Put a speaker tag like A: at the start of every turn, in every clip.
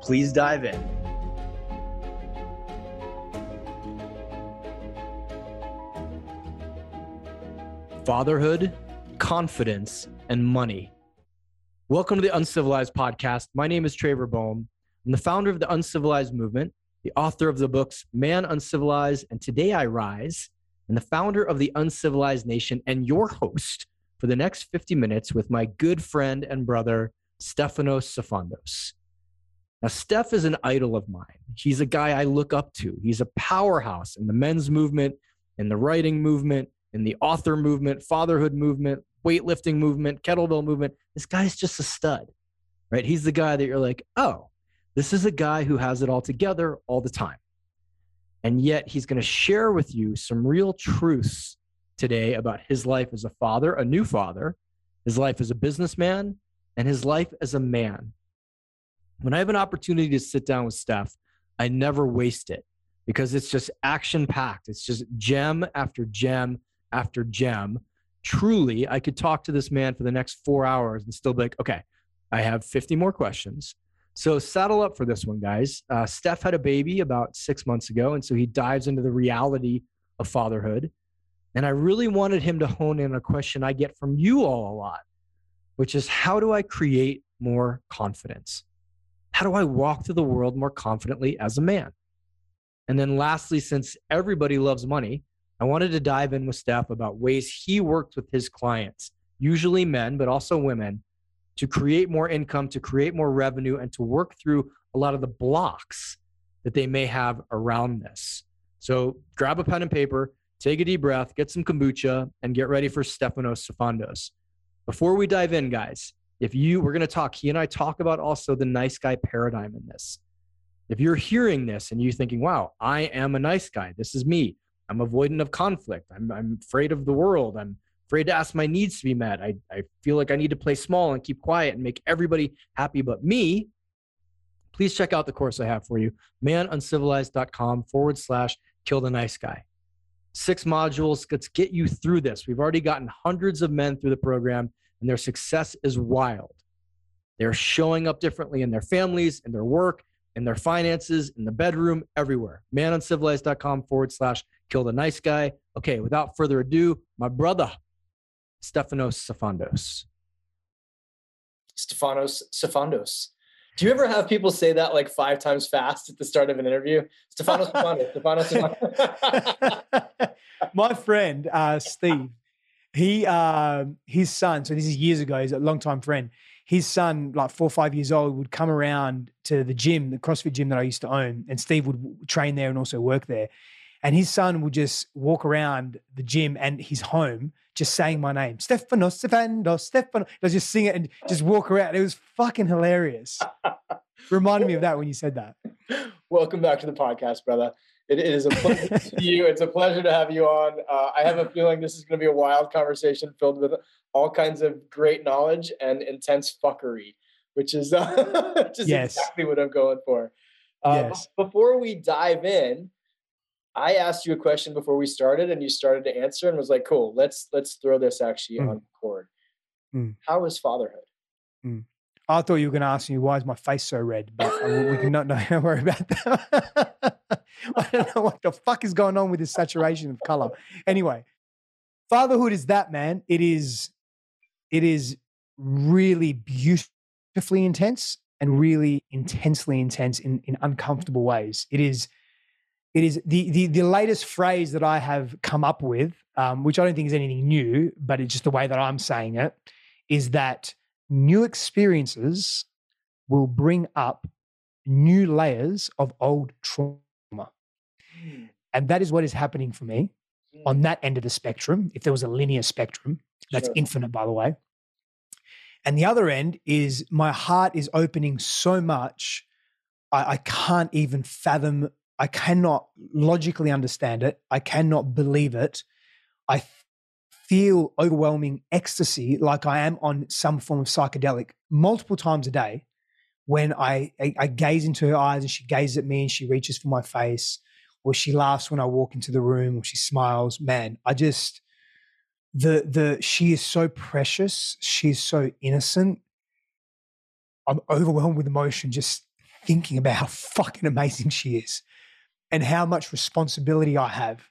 A: Please dive in. Fatherhood, confidence, and money. Welcome to the Uncivilized Podcast. My name is Trevor Boehm. I'm the founder of the Uncivilized Movement, the author of the books Man Uncivilized and Today I Rise, and the founder of the Uncivilized Nation, and your host for the next 50 minutes with my good friend and brother, Stefanos Sifandos. Now, Steph is an idol of mine. He's a guy I look up to. He's a powerhouse in the men's movement, in the writing movement, in the author movement, fatherhood movement, weightlifting movement, kettlebell movement. This guy's just a stud, right? He's the guy that you're like, oh, this is a guy who has it all together all the time. And yet he's going to share with you some real truths today about his life as a father, a new father, his life as a businessman, and his life as a man. When I have an opportunity to sit down with Steph, I never waste it because it's just action packed. It's just gem after gem after gem. Truly, I could talk to this man for the next four hours and still be like, okay, I have 50 more questions. So saddle up for this one, guys. Uh, Steph had a baby about six months ago, and so he dives into the reality of fatherhood. And I really wanted him to hone in a question I get from you all a lot, which is how do I create more confidence? How do I walk through the world more confidently as a man? And then, lastly, since everybody loves money, I wanted to dive in with Steph about ways he worked with his clients, usually men, but also women, to create more income, to create more revenue, and to work through a lot of the blocks that they may have around this. So grab a pen and paper, take a deep breath, get some kombucha, and get ready for Stefanos Sifandos. Before we dive in, guys, if you, we're going to talk, he and I talk about also the nice guy paradigm in this. If you're hearing this and you're thinking, wow, I am a nice guy, this is me. I'm avoidant of conflict. I'm, I'm afraid of the world. I'm afraid to ask my needs to be met. I, I feel like I need to play small and keep quiet and make everybody happy but me. Please check out the course I have for you, manuncivilized.com forward slash kill the nice guy. Six modules. Let's get you through this. We've already gotten hundreds of men through the program, and their success is wild. They're showing up differently in their families, in their work, in their finances, in the bedroom, everywhere. Manuncivilized.com forward slash kill the nice guy. Okay, without further ado, my brother, Stefanos Sifandos.
B: Stefanos Sifandos. Do you ever have people say that like five times fast at the start of an interview? Stefanos Sifandos. Stefanos
C: Sifandos. My friend uh, Steve, he uh, his son. So this is years ago. He's a longtime friend. His son, like four or five years old, would come around to the gym, the CrossFit gym that I used to own, and Steve would train there and also work there. And his son would just walk around the gym and his home just saying my name, Stefanos, Stefanos, Stefanos. I just sing it and just walk around. It was fucking hilarious. Reminded me of that when you said that.
B: Welcome back to the podcast, brother. It, is a pleasure to see you. It's a pleasure to have you on. Uh, I have a feeling this is going to be a wild conversation filled with all kinds of great knowledge and intense fuckery, which is, uh, is yes. exactly what I'm going for. Uh, yes. Before we dive in, I asked you a question before we started, and you started to answer, and was like, "Cool, let's let's throw this actually mm. on record." Mm. How is fatherhood?
C: Mm. I thought you were going to ask me why is my face so red, but uh, we can not don't worry about that. I don't know what the fuck is going on with this saturation of color. Anyway, fatherhood is that man. It is, it is really beautifully intense and really intensely intense in in uncomfortable ways. It is it is the, the the latest phrase that I have come up with, um, which I don't think is anything new, but it's just the way that I'm saying it, is that new experiences will bring up new layers of old trauma. And that is what is happening for me on hmm. that end of the spectrum. If there was a linear spectrum, that's sure. infinite, by the way. And the other end is my heart is opening so much I, I can't even fathom. I cannot logically understand it. I cannot believe it. I feel overwhelming ecstasy, like I am on some form of psychedelic, multiple times a day. When I, I, I gaze into her eyes and she gazes at me and she reaches for my face, or she laughs when I walk into the room, or she smiles. Man, I just the the she is so precious. She's so innocent. I'm overwhelmed with emotion just thinking about how fucking amazing she is and how much responsibility I have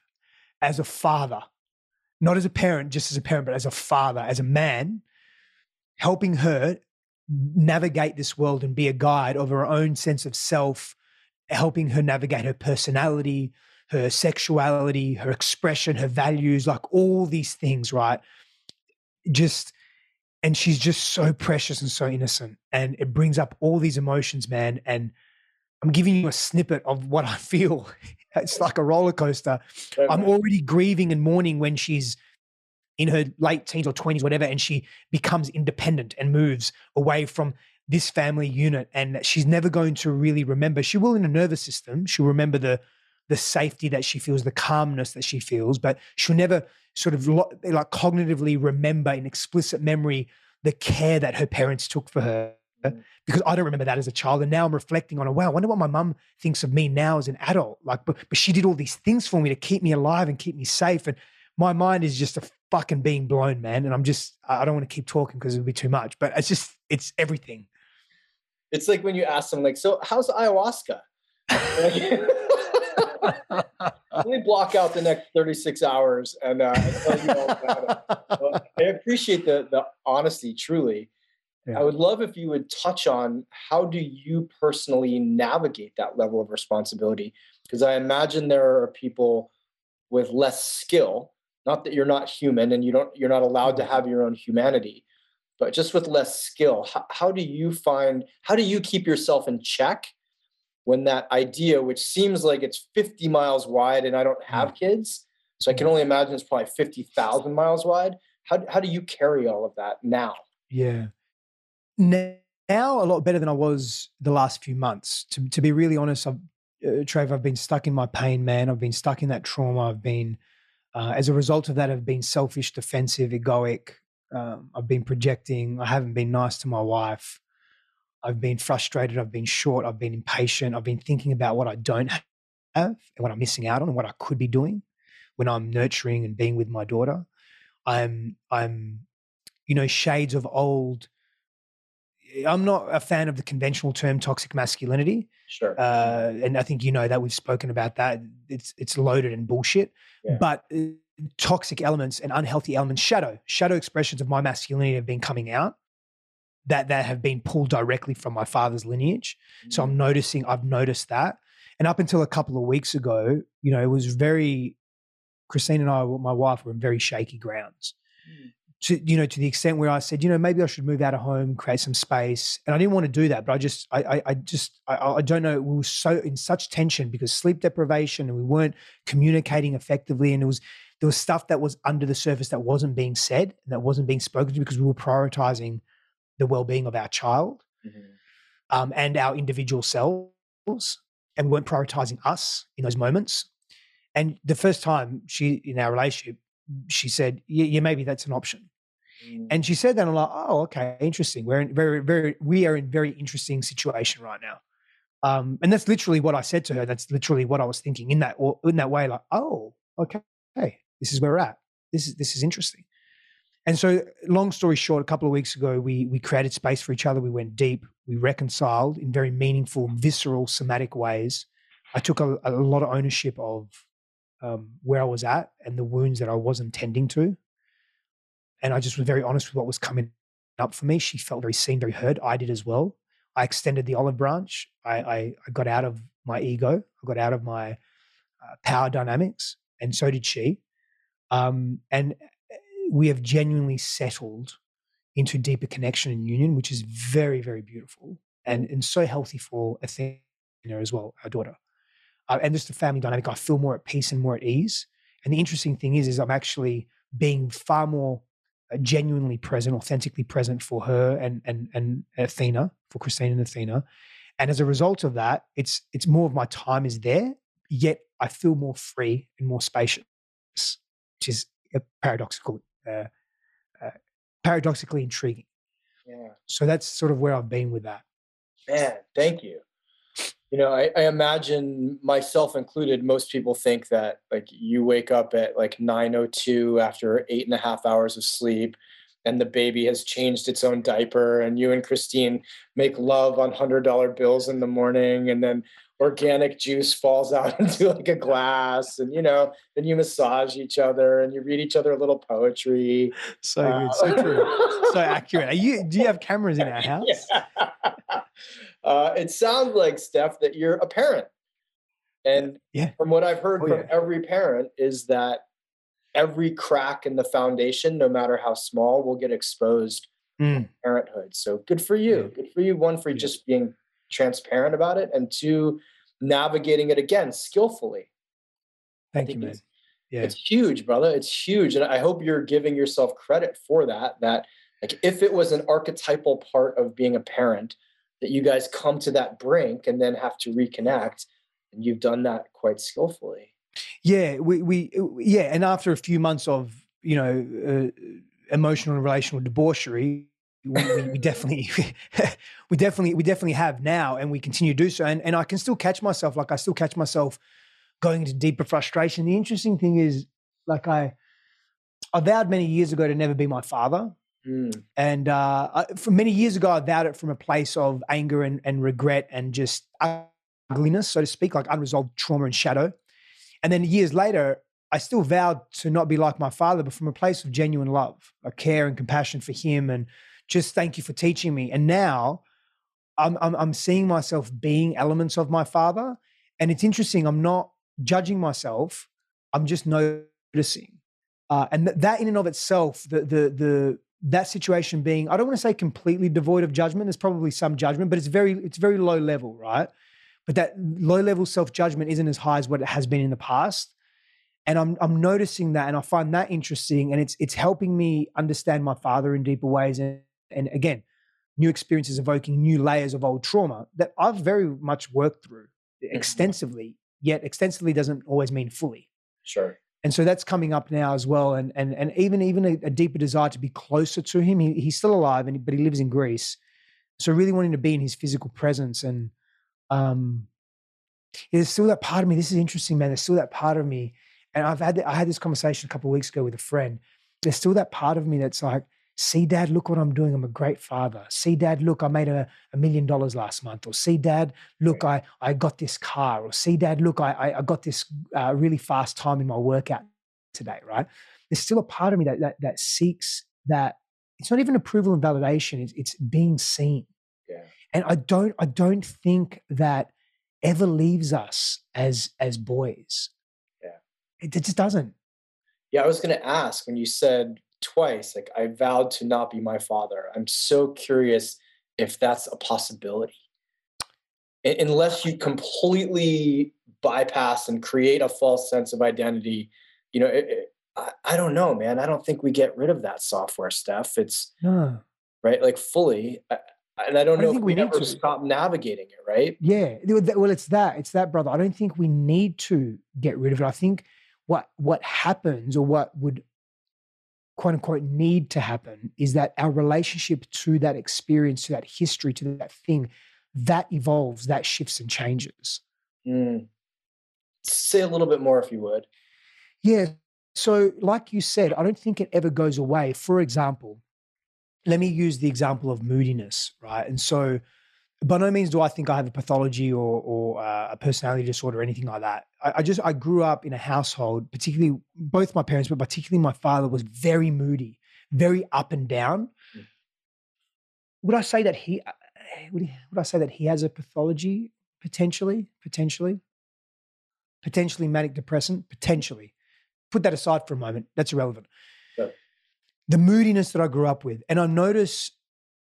C: as a father, not as a parent, just as a parent, but as a father, as a man, helping her navigate this world and be a guide of her own sense of self, helping her navigate her personality, her sexuality, her expression, her values, like all these things, right? Just, and she's just so precious and so innocent. And it brings up all these emotions, man. And I'm giving you a snippet of what I feel. it's like a roller coaster. I'm already grieving and mourning when she's in her late teens or 20s, whatever, and she becomes independent and moves away from this family unit. And she's never going to really remember. She will in a nervous system. She'll remember the the safety that she feels, the calmness that she feels, but she'll never sort of lo- like cognitively remember in explicit memory the care that her parents took for her. Because I don't remember that as a child. And now I'm reflecting on it. Wow, I wonder what my mum thinks of me now as an adult. Like, but, but she did all these things for me to keep me alive and keep me safe. And my mind is just a fucking being blown, man. And I'm just, I don't want to keep talking because it would be too much, but it's just, it's everything.
A: It's like when you ask them, like, so how's ayahuasca? Let me block out the next 36 hours and, uh, and tell you all about it. I appreciate the, the honesty, truly. Yeah. I would love if you would touch on how do you personally navigate that level of responsibility? Because I imagine there are people with less skill, not that you're not human and you don't you're not allowed to mm-hmm. have your own humanity, but just with less skill, how, how do you find how do you keep yourself in check when that idea, which seems like it's 50 miles wide and I don't have mm. kids, so I can mm. only imagine it's probably 50,000 miles wide. How, how do you carry all of that now?
C: Yeah. Now, a lot better than I was the last few months. To, to be really honest, I've, uh, Trevor, I've been stuck in my pain, man. I've been stuck in that trauma. I've been, uh, as a result of that, I've been selfish, defensive, egoic. Um, I've been projecting. I haven't been nice to my wife. I've been frustrated. I've been short. I've been impatient. I've been thinking about what I don't have and what I'm missing out on and what I could be doing when I'm nurturing and being with my daughter. I'm, I'm, you know, shades of old. I'm not a fan of the conventional term toxic masculinity.
A: Sure.
C: Uh, and I think you know that we've spoken about that. It's it's loaded and bullshit. Yeah. But uh, toxic elements and unhealthy elements, shadow, shadow expressions of my masculinity have been coming out that that have been pulled directly from my father's lineage. Mm-hmm. So I'm mm. noticing, I've noticed that. And up until a couple of weeks ago, you know, it was very, Christine and I, my wife, were in very shaky grounds. Mm. To, you know, to the extent where I said, you know, maybe I should move out of home, create some space. And I didn't want to do that, but I just, I, I, I just, I, I don't know. We were so in such tension because sleep deprivation and we weren't communicating effectively. And it was, there was stuff that was under the surface that wasn't being said and that wasn't being spoken to because we were prioritizing the well-being of our child mm-hmm. um, and our individual selves and weren't prioritizing us in those moments. And the first time she in our relationship she said yeah, yeah maybe that's an option. Mm. and she said that i'm like oh okay interesting. We're in very very we are in very interesting situation right now. Um, and that's literally what i said to her. That's literally what i was thinking in that or in that way like oh okay this is where we're at this is this is interesting and so, long story short, a couple of weeks ago, we we created space for each other. We went deep. We reconciled in very meaningful, visceral, somatic ways. I took a, a lot of ownership of um, where I was at and the wounds that I wasn't tending to. And I just was very honest with what was coming up for me. She felt very seen, very heard. I did as well. I extended the olive branch. I, I, I got out of my ego. I got out of my uh, power dynamics, and so did she. Um, and we have genuinely settled into deeper connection and union, which is very, very beautiful and, and so healthy for Athena as well, our daughter. Uh, and just the family dynamic, I feel more at peace and more at ease. And the interesting thing is, is I'm actually being far more uh, genuinely present, authentically present for her and and and Athena, for Christine and Athena. And as a result of that, it's it's more of my time is there, yet I feel more free and more spacious, which is paradoxical, uh, uh, paradoxically intriguing.
A: Yeah.
C: So that's sort of where I've been with that.
A: Man, thank you. You know, I, I imagine myself included, most people think that like you wake up at like 9.02 after eight and a half hours of sleep and the baby has changed its own diaper and you and Christine make love on hundred dollar bills in the morning and then organic juice falls out into like a glass and you know then you massage each other and you read each other a little poetry
C: So good, so
A: Uh,
C: true, so accurate. Are you? Do you have cameras in our house?
A: Yeah. uh, it sounds like Steph that you're a parent, and
C: Yeah.
A: from what I've heard
C: Oh,
A: from
C: yeah.
A: every parent is that every crack in the foundation, no matter how small, will get exposed
C: Mm.
A: parenthood. So good for you.
C: Yeah.
A: Good for you. One for just being transparent about it, and two, navigating it again skillfully.
C: Thank you, man.
A: it's-
C: Yeah.
A: It's huge, brother. It's huge. And I hope you're giving yourself credit for that. That like if it was an archetypal part of being a parent, that you guys come to that brink and then have to reconnect. And you've done that quite skillfully.
C: Yeah, we we yeah, and after a few months of you know uh, emotional and relational debauchery, we, we, definitely we definitely we definitely have now, and we continue to do so. And and I can still catch myself, like I still catch myself going into deeper frustration. The interesting thing is, like I I vowed many years ago to never be my father.
A: Mm,
C: And uh, I, for many years ago, I vowed it from a place of anger and, and regret and just ugliness, so to speak, like unresolved trauma and shadow. And then years later, I still vowed to not be like my father, but from a place of genuine love, a care and compassion for him, and just thank you for teaching me. And now, I'm I'm, I'm seeing myself being elements of my father, and it's interesting. I'm not judging myself. I'm just noticing, uh, and th- that in and of itself, the the the that situation being, I don't want to say completely devoid of judgment. There's probably some judgment, but it's very it's very low level, right? But that low level self judgment isn't as high as what it has been in the past. And I'm I'm noticing that, and I find that interesting, and it's it's helping me understand my father in deeper ways, and and again, new experiences evoking new layers of old trauma that I've very much worked through extensively. Yet extensively doesn't always mean fully
A: sure.
C: and so that's coming up now as well and and and even even a, a deeper desire to be closer to him he, he's still alive and but he lives in greece so really wanting to be in his physical presence and um there's still that part of me this is interesting man there's still that part of me and i've had i had this conversation a couple of weeks ago with a friend there's still that part of me that's like see dad look what i'm doing i'm a great father. See dad look i made a, a million dollars last month. Or see dad look i i got this car. Or see dad look i i, I got this uh, really fast time in my workout today right? There's still a part of me that that, that seeks that it's not even approval and validation it's, it's being seen.
A: Yeah.
C: and i don't i don't think that ever leaves us as as boys.
A: Yeah.
C: it, it just doesn't.
A: Yeah, I was going to ask when you said twice, like I vowed to not be my father. I'm so curious if that's a possibility. Unless you completely bypass and create a false sense of identity, you know, it, it- I, I don't know, man. I don't think we get rid of that software stuff. It's
C: no
A: right, like fully. I, and I don't
C: I don't
A: know
C: think
A: if
C: we
A: we
C: need to.
A: stop navigating it, right?
C: Yeah, well, it's that. It's that, brother. I don't think we need to get rid of it. I think what what happens, or what would quote unquote need to happen, is that our relationship to that experience, to that history, to that thing, that evolves, that shifts and changes.
A: Mm. Say a little bit more if you would.
C: Yeah. So, like you said, I don't think it ever goes away. For example, let me use the example of moodiness, right? And so, by no means do I think I have a pathology or, or uh, a personality disorder or anything like that. I, I just I grew up in a household, particularly both my parents, but particularly my father was very moody, very up and down.
A: Mm.
C: Would I say that he? uh, Would, he, would I say that he has a pathology potentially? Potentially, potentially manic depressant. Potentially, put that aside for a moment. That's irrelevant.
A: Sure.
C: The moodiness that I grew up with, and I notice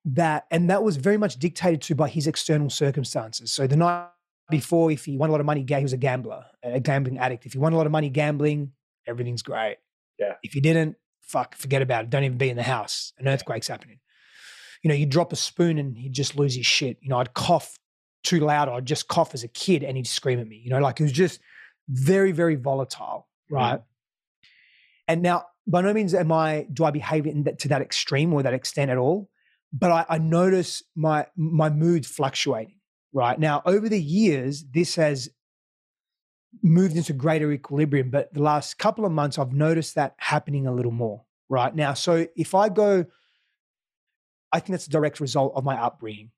C: that, and that was very much dictated to by his external circumstances. So the night before, if he won a lot of money, he was a gambler, a gambling addict. If he won a lot of money gambling, everything's great.
A: Yeah.
C: If you didn't, fuck, forget about it. Don't even be in the house. An earthquake's happening. You know, you drop a spoon and he'd just lose his shit. You know, I'd cough too loud or I'd just cough as a kid and he'd scream at me. You know, like it was just very, very volatile, right? Mm-hmm. And now, by no means am I do I behave in that, to that extreme or that extent at all, but I, I notice my my mood fluctuating. Right now, over the years, this has moved into greater equilibrium. But the last couple of months, I've noticed that happening a little more. Right now, so if I go, I think that's a direct result of my upbringing.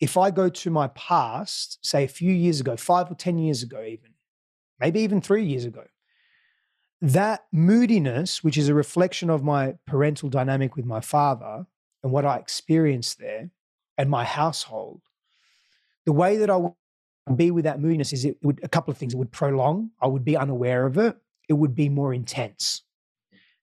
C: If I go to my past, say a few years ago, five or 10 years ago, even, maybe even three years ago, that moodiness, which is a reflection of my parental dynamic with my father and what I experienced there and my household, the way that I would be with that moodiness is it would a couple of things. It would prolong, I would be unaware of it, it would be more intense.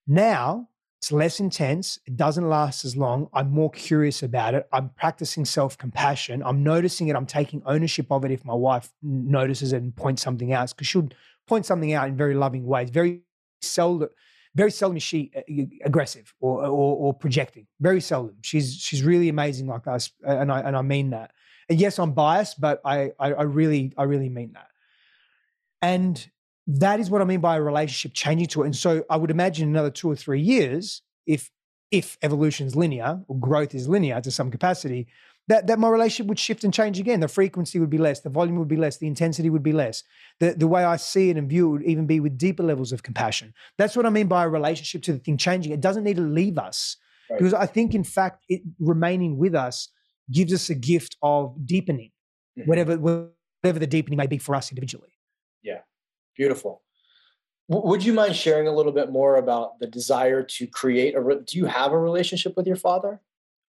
C: Now, it's less intense. It doesn't last as long. I'm more curious about it. I'm practicing self compassion. I'm noticing it. I'm taking ownership of it if my wife notices it and points something out, because she'll point something out in very loving ways. Very seldom, very seldom is she uh, uh aggressive or, uh, or, or projecting. Very seldom. She's she's really amazing like us, uh, and I and I mean that. And yes, I'm biased, but I I, I really I really mean that. And that is what I mean by a relationship changing to it. And so I would imagine another two or three years, if if evolution is linear or growth is linear to some capacity, that, that my relationship would shift and change again. The frequency would be less, the volume would be less, the intensity would be less. The, the way I see it and view it would even be with deeper levels of compassion. That's what I mean by a relationship to the thing changing. It doesn't need to leave us. Right. Because I think, in fact, it remaining with us gives us a gift of deepening, mm-hmm. whatever, whatever the deepening may be for us individually.
A: Yeah, beautiful would you mind sharing a little bit more about the desire to create a? Re- do you have a relationship with your father?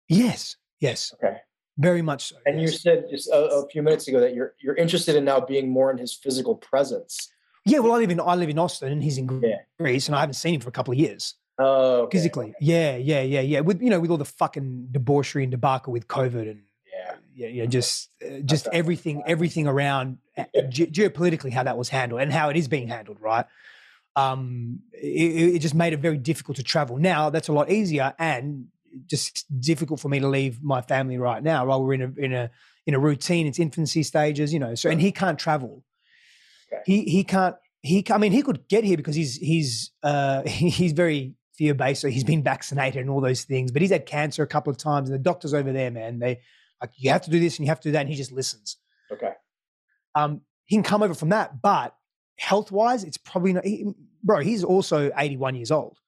C: Yes. Yes.
A: Okay.
C: Very much so.
A: And yes. you said just a, a, few minutes ago that you're you're interested in now being more in his physical presence.
C: Yeah. Well, I live in I live in Austin, and he's in yeah. Greece, and I haven't seen him for a couple of years.
A: Oh,
C: okay. physically. Yeah, yeah, yeah, yeah. With you know, with all the fucking debauchery and debacle with COVID and
A: yeah,
C: yeah, yeah just uh, just everything, everything around uh, ge- geopolitically how that was handled and how it is being handled, right? um, it, it, just made it very difficult to travel. Now that's a lot easier and just difficult for me to leave my family right now. While we're in a in a in a routine, it's infancy stages, you know. So and he can't travel. Okay. He he can't he. I mean, he could get here because he's he's uh, he's very fear based. So he's been vaccinated and all those things. But he's had cancer a couple of times, and the doctors over there, man, they like you have to do this and you have to do that, and he just listens.
A: Okay.
C: Um, he can come over from that, but health wise, it's probably not. He, bro, he's also 81 years old.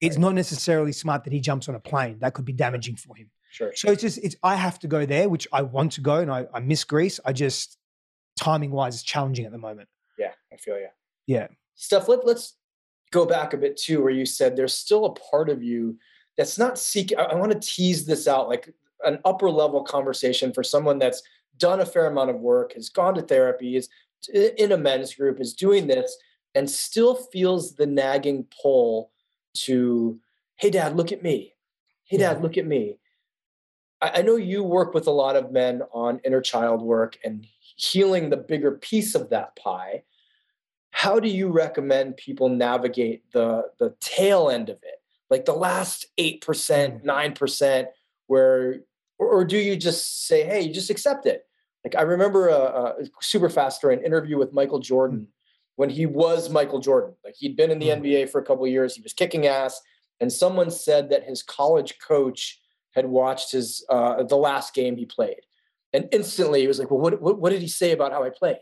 C: It's right. not necessarily smart that he jumps on a plane. That could be damaging for him.
A: Sure.
C: So it's just it's I have to go there, which I want to go, and I, I miss Greece. I just timing wise is challenging at the moment.
A: Yeah, I feel you.
C: Yeah.
A: Steph, let, let's go back a bit too, where you said there's still a part of you that's not seeking. I, I want to tease this out, like an upper level conversation for someone that's done a fair amount of work, has gone to therapy, is in a men's group is doing this and still feels the nagging pull to, hey, dad, look at me. Hey, dad, look at me. I, I know you work with a lot of men on inner child work and healing the bigger piece of that pie. How do you recommend people navigate the, the tail end of it? Like the last 8%, 9%, mm. where, or, or do you just say, hey, you just accept it? Like I remember a, a super fast story, an interview with Michael Jordan. When he was Michael Jordan. Like he'd been in the mm. NBA for a couple years, he was kicking ass, and someone said that his college coach had watched his uh, the last game he played, and instantly he was like, "Well, what, what, what did he say about how I played?"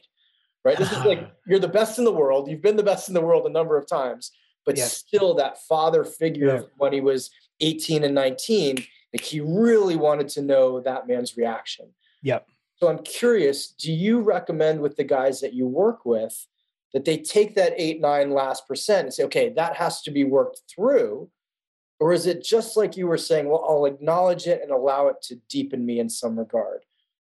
A: Right? This is like you're the best in the world. You've been the best in the world a number of times, but still that father figure yeah. when he was 18 and 19, like he really wanted to know that man's reaction.
C: Yep.
A: So I'm curious, do you recommend with the guys that you work with that they take that eight, nine last percent and say, okay, that has to be worked through? Or is it just like you were saying, well, I'll acknowledge it and allow it to deepen me in some regard?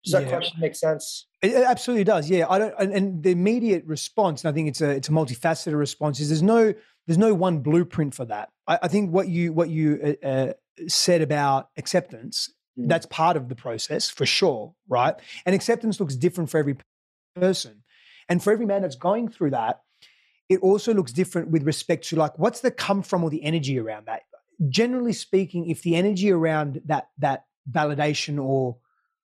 A: Does that yeah. question make sense?
C: It absolutely does. Yeah, I don't. And, and, the immediate response, and I think it's a it's a multifaceted response. Is there's no there's no one blueprint for that. I, I think what you what you uh, uh said about acceptance Mm. That's part of the process for sure, right? And acceptance looks different for every person. And for every man that's going through that, it also looks different with respect to like what's the come from or the energy around that. Generally speaking, if the energy around that that validation or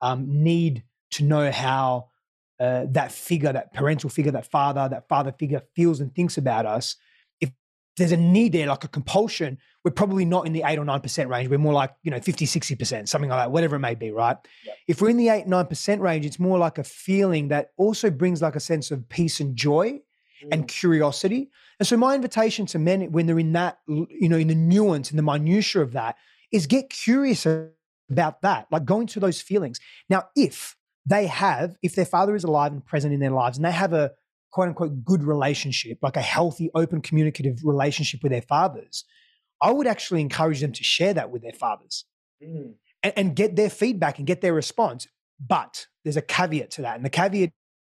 C: um, need to know how uh, that figure, that parental figure, that father, that father figure feels and thinks about us. If there's a need there, like a compulsion, we're probably not in the eight or 9% range. We're more like, you know, 50, 60%, something like that, whatever it may be, right?
A: Yep.
C: If we're in the eight, 9% range, it's more like a feeling that also brings like a sense of peace and joy and mm. curiosity. And so my invitation to men when they're in that, you know, in the nuance and the minutia of that is get curious about that, like going to those feelings. Now, if they have, if their father is alive and present in their lives and they have a quote unquote good relationship, like a healthy, open, communicative relationship with their fathers, I would actually encourage them to share that with their fathers
A: Mm.
C: and, and get their feedback and get their response. But there's a caveat to that. And the caveat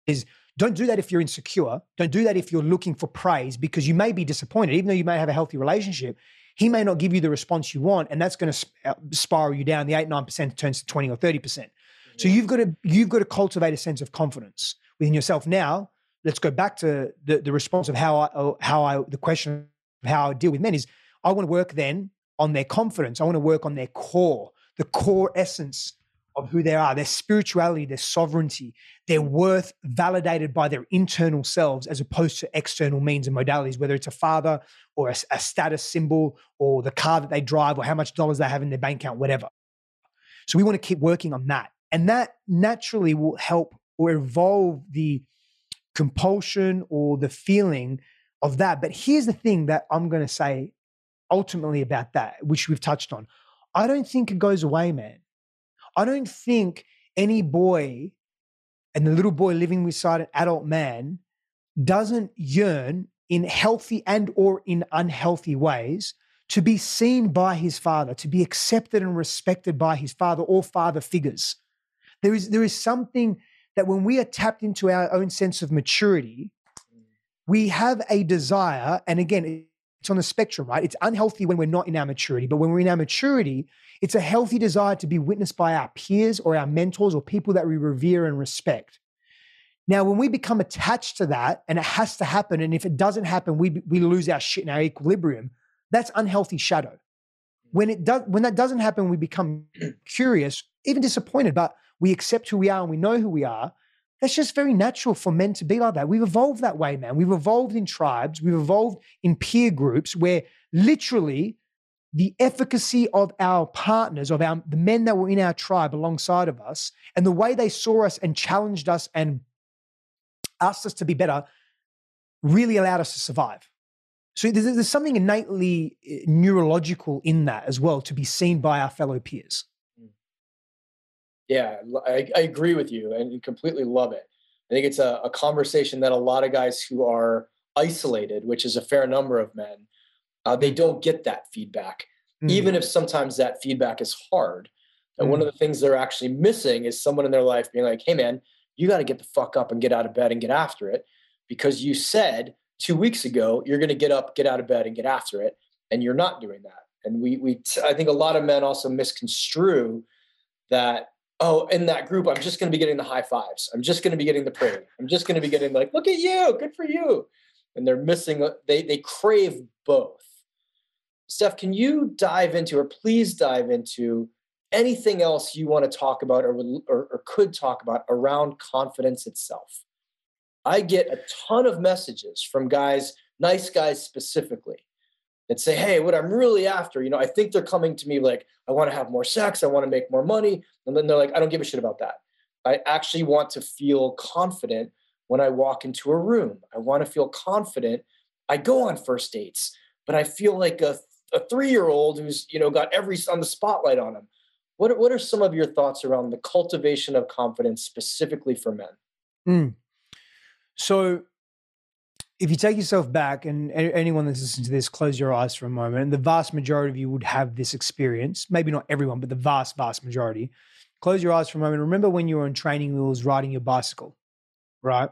C: is don't do that if you're insecure. Don't do that if you're looking for praise because you may be disappointed, even though you may have a healthy relationship. He may not give you the response you want, and that's going to uh, spiral you down. The eight nine percent turns to twenty or thirty percent. So you've got to you've got to cultivate a sense of confidence within yourself. Now, let's go back to the the response of how I how I the question of how I deal with men is I want to work then on their confidence. I want to work on their core, the core essence of who they are, their spirituality, their sovereignty, their worth validated by their internal selves as opposed to external means and modalities, whether it's a father or a, a status symbol or the car that they drive or how much dollars they have in their bank account, whatever. So we want to keep working on that. And that naturally will help or evolve the compulsion or the feeling of that. But here's the thing that I'm going to say ultimately about that, which we've touched on. I don't think it goes away, man. I don't think any boy and the little boy living beside an adult man doesn't yearn in healthy and or in unhealthy ways to be seen by his father, to be accepted and respected by his father or father figures. There is there is something that when we are tapped into our own sense of maturity, we have a desire, and again, it's on the spectrum, right? It's unhealthy when we're not in our maturity, but when we're in our maturity, it's a healthy desire to be witnessed by our peers or our mentors or people that we revere and respect. Now, when we become attached to that, and it has to happen, and if it doesn't happen, we we lose our shit and our equilibrium. That's unhealthy shadow. When it does, when that doesn't happen, we become curious, even disappointed, but we accept who we are and we know who we are. That's just very natural for men to be like that. We've evolved that way, man. We've evolved in tribes, we've evolved in peer groups where literally the efficacy of our partners, of our the men that were in our tribe alongside of us, and the way they saw us and challenged us and asked us to be better, really allowed us to survive. So there's, there's something innately eh, neurological in that as well to be seen by our fellow peers.
A: Yeah, I agree with you and completely love it. I think it's a, a conversation that a lot of guys who are isolated, which is a fair number of men, uh, they don't get that feedback,
C: Mm.
A: even if sometimes that feedback is hard. And one of the things they're actually missing is someone in their life being like, hey, man, you got to get the fuck up and get out of bed and get after it because you said two weeks ago you're going to get up, get out of bed and get after it. And you're not doing that. And we, we, t- I think a lot of men also misconstrue that oh, in that group, I'm just going to be getting the high fives. I'm just going to be getting the praise. I'm just going to be getting like, look at you, good for you. And they're missing, uh, they they crave both. Steph, can you dive into, or please dive into anything else you want to talk about or, or, or could talk about around confidence itself? I get a ton of messages from guys, nice guys specifically, that say, hey, what I'm really after, you know, I think they're coming to me like, I want to have more sex, I want to make more money. And then they're like, I don't give a shit about that. I actually want to feel confident when I walk into a room. I want to feel confident. I go on first dates, but I feel like a, a three-year-old who's, you know, got every on the spotlight on him. What what are some of your thoughts around the cultivation of confidence specifically for men?
C: Mm. So, if you take yourself back, and anyone that's listening to this, close your eyes for a moment. And the vast majority of you would have this experience. Maybe not everyone, but the vast, vast majority. Close your eyes for a moment. Remember when you were on training wheels riding your bicycle, right?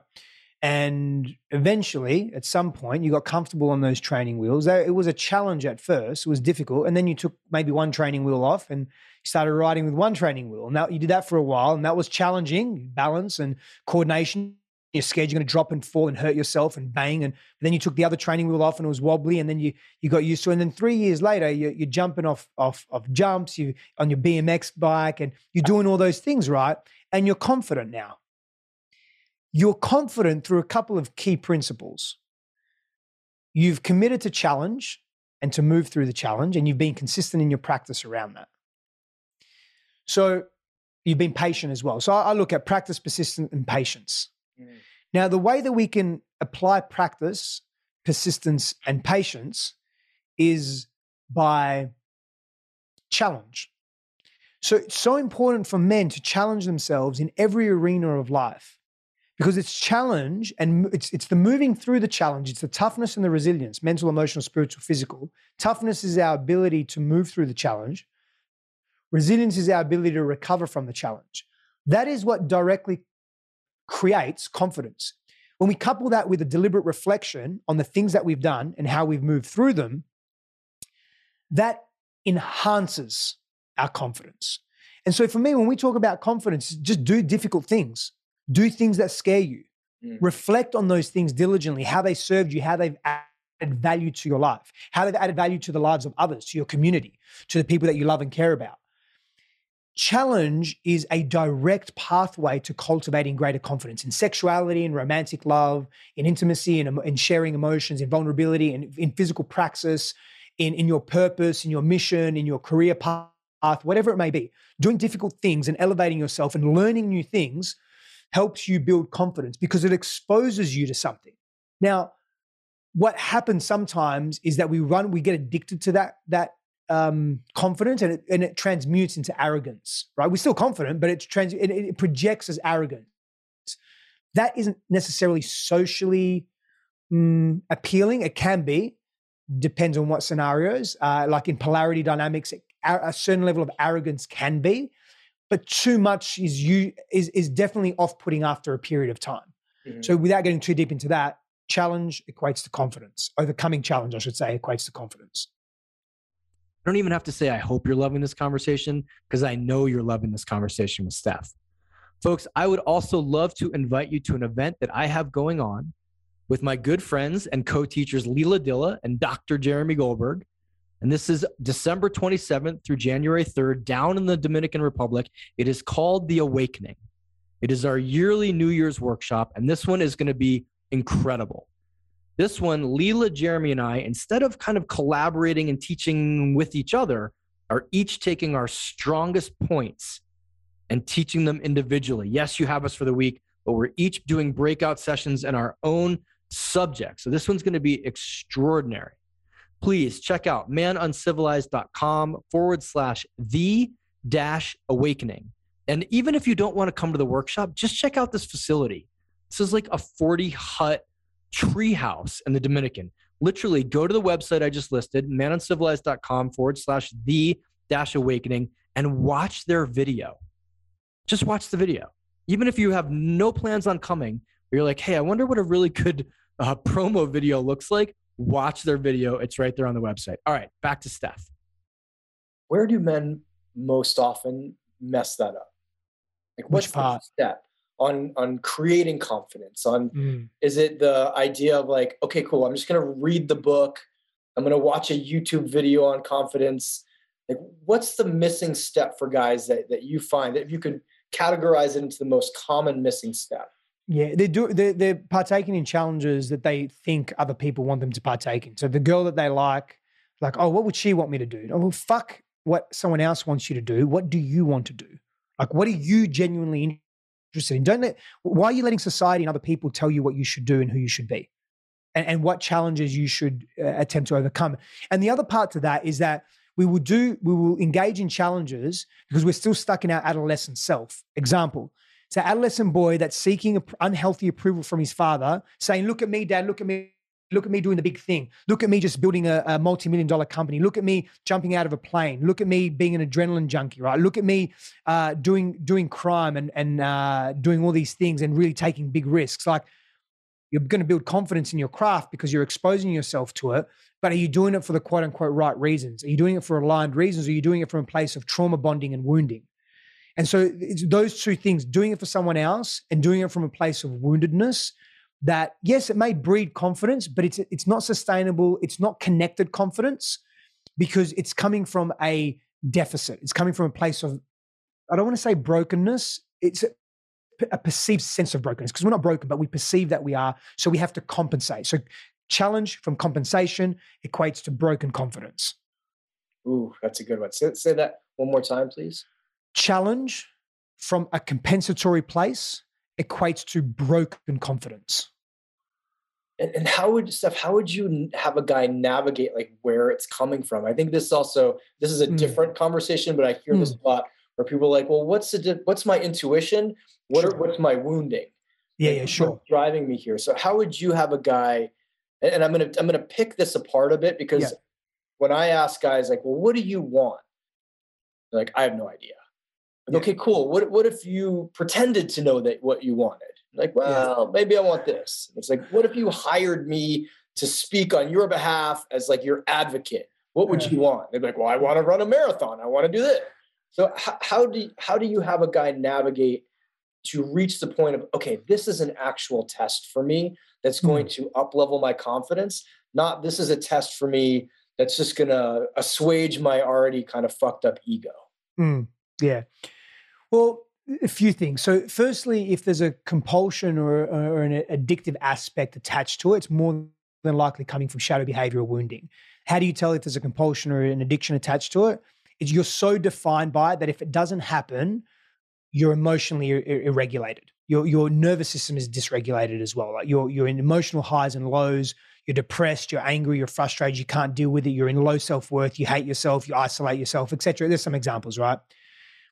C: And eventually, at some point, you got comfortable on those training wheels. It was a challenge at first, it was difficult. And then you took maybe one training wheel off and started riding with one training wheel. Now, you did that for a while, and that was challenging balance and coordination you're scared you're going to drop and fall and hurt yourself and bang. And then you took the other training wheel off and it was wobbly, and then you you got used to it. And then three years later, you're, you're jumping off off off jumps, you on your BMX bike, and you're doing all those things right, and you're confident now. You're confident through a couple of key principles. You've committed to challenge and to move through the challenge, and you've been consistent in your practice around that. So you've been patient as well. So I look at practice, persistence, and patience. Mm. Now, the way that we can apply practice, persistence, and patience is by challenge. So it's so important for men to challenge themselves in every arena of life because it's challenge and it's, it's the moving through the challenge. It's the toughness and the resilience, mental, emotional, spiritual, physical. Toughness is our ability to move through the challenge. Resilience is our ability to recover from the challenge. That is what directly creates confidence. When we couple that with a deliberate reflection on the things that we've done and how we've moved through them, that enhances our confidence. And so for me, when we talk about confidence, just do difficult things, do things that scare you, mm. reflect on those things diligently, how they served you, how they've added value to your life, how they've added value to the lives of others, to your community, to the people that you love and care about challenge is a direct pathway to cultivating greater confidence in sexuality, in romantic love, in intimacy, in, in sharing emotions, in vulnerability, in, in physical praxis, in, in your purpose, in your mission, in your career path, whatever it may be. Doing difficult things and elevating yourself and learning new things helps you build confidence because it exposes you to something. Now, what happens sometimes is that we run, we get addicted to that, that um, confident and it, and it transmutes into arrogance, right? We're still confident, but it's trans- it, it projects as arrogance. That isn't necessarily socially mm, appealing. It can be, depends on what scenarios. Uh, like in polarity dynamics, a certain level of arrogance can be, but too much is you is is definitely off-putting after a period of time. Mm-hmm. So without getting too deep into that, challenge equates to confidence. Overcoming challenge, I should say, equates to confidence.
A: I don't even have to say, I hope you're loving this conversation because I know you're loving this conversation with Steph. Folks, I would also love to invite you to an event that I have going on with my good friends and co teachers Leela Dilla and Dr. Jeremy Goldberg. And this is December 27th through January 3rd down in the Dominican Republic. It is called The Awakening. It is our yearly New Year's workshop, and this one is going to be incredible. This one, Leela, Jeremy, and I, instead of kind of collaborating and teaching with each other, are each taking our strongest points and teaching them individually. Yes, you have us for the week, but we're each doing breakout sessions in our own subject. So this one's going to be extraordinary. Please check out manuncivilized.com forward slash the dash awakening. And even if you don't want to come to the workshop, just check out this facility. This is like a 40 hut treehouse in the Dominican. Literally, go to the website I just listed, manuncivilized.com forward slash the dash awakening, and watch their video. Just watch the video. Even if you have no plans on coming, you're like, hey, I wonder what a really good uh, promo video looks like. Watch their video. It's right there on the website. All right, back to Steph.
D: Where do men most often mess that up? Like, what's Which part? the step? On on creating confidence on mm. is it the idea of like okay cool i'm just going to read the book i'm going to watch a youtube video on confidence. Like what's the missing step for guys that, that you find that if you could categorize it into the most common missing step?
C: Yeah they do they're, they're partaking in challenges that they think other people want them to partake in. So the girl that they like like oh what would she want me to do? Oh well fuck what someone else wants you to do. What do you want to do? Like what are you genuinely interested in. Don't let, why are you letting society and other people tell you what you should do and who you should be and, and what challenges you should uh, attempt to overcome? And the other part to that is that we will do, we will engage in challenges because we're still stuck in our adolescent self. Example, it's an adolescent boy that's seeking unhealthy approval from his father, saying, Look at me, dad, look at me, Look at me doing the big thing. Look at me just building a, a multi million dollar company. Look at me jumping out of a plane. Look at me being an adrenaline junkie, right? Look at me uh, doing doing crime and and uh, doing all these things and really taking big risks. Like you're going to build confidence in your craft because you're exposing yourself to it. But are you doing it for the quote unquote right reasons? Are you doing it for aligned reasons? Or are you doing it from a place of trauma bonding and wounding? And so those two things, doing it for someone else and doing it from a place of woundedness, that yes, it may breed confidence, but it's it's not sustainable, it's not connected confidence because it's coming from a deficit. It's coming from a place of I don't want to say brokenness. It's a, a perceived sense of brokenness because we're not broken, but we perceive that we are. So we have to compensate. So challenge from compensation equates to broken confidence.
A: Ooh, that's a good one. Say, say that one more time, please.
C: Challenge from a compensatory place equates to broken confidence.
A: And, and how would Steph, how would you have a guy navigate like where it's coming from? I think this also this is a mm. different conversation, but I hear mm. this a lot where people are like, well, what's the what's my intuition? What sure. are, what's my wounding?
C: Yeah, yeah, sure.
A: driving me here. So how would you have a guy? And, and I'm gonna I'm gonna pick this apart a bit because yeah. when I ask guys like, well, what do you want? They're like, I have no idea. Yeah. Okay, cool. What what if you pretended to know that what you wanted? Like, well, yeah. maybe I want this. It's like, what if you hired me to speak on your behalf as like your advocate? What would you want? They'd be like, well, I want to run a marathon. I want to do this. So how, how do you, how do you have a guy navigate to reach the point of okay, this is an actual test for me that's going mm. to up level my confidence. Not this is a test for me that's just going to assuage my already kind of fucked up ego.
C: Mm. Yeah. Well, a few things. So, firstly, if there's a compulsion or, or an addictive aspect attached to it, it's more than likely coming from shadow behavior or wounding. How do you tell if there's a compulsion or an addiction attached to it? it? is you're so defined by it that if it doesn't happen, you're emotionally ir- irregulated. Your your nervous system is dysregulated as well. Like you're you're in emotional highs and lows. You're depressed. You're angry. You're frustrated. You can't deal with it. You're in low self worth. You hate yourself. You isolate yourself, etc. There's some examples, right?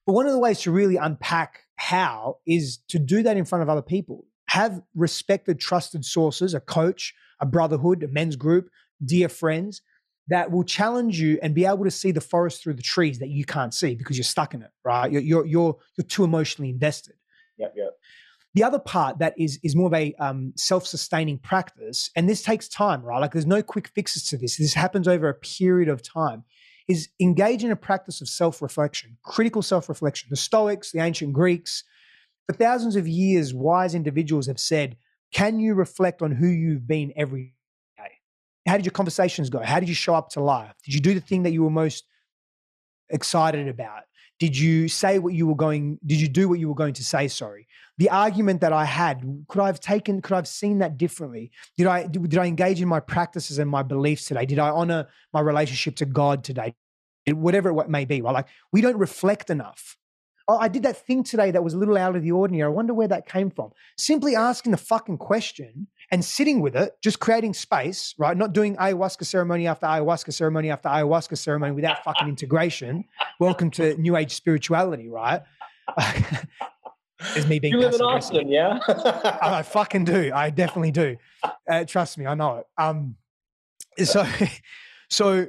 C: But one of the ways to really unpack how is to do that in front of other people. Have respected, trusted sources, a coach, a brotherhood, a men's group, dear friends that will challenge you and be able to see the forest through the trees that you can't see because you're stuck in it, right? You're you're you're, you're too emotionally invested.
A: Yep, yep.
C: The other part that is is more of a um, self-sustaining practice, and this takes time, right? Like there's no quick fixes to this. This happens over a period of time. Is engage in a practice of self-reflection, critical self-reflection. The Stoics, the ancient Greeks, for thousands of years, wise individuals have said, "Can you reflect on who you've been every day? how did your conversations go? How did you show up to life? Did you do the thing that you were most excited about? Did you say what you were going, did you do what you were going to say? Sorry. The argument that I had, could I have taken, could I have seen that differently? Did I, did I engage in my practices and my beliefs today? Did I honor my relationship to God today? Whatever it may be, right? Like we don't reflect enough. Oh, I did that thing today that was a little out of the ordinary. I wonder where that came from. Simply asking the fucking question and sitting with it, just creating space, right? Not doing ayahuasca ceremony after ayahuasca ceremony after ayahuasca ceremony without fucking integration. Welcome to New Age spirituality, right? is me being
A: you live in Austin, yeah?
C: I fucking do. I definitely do. Uh, trust me, I know it. Um, so, so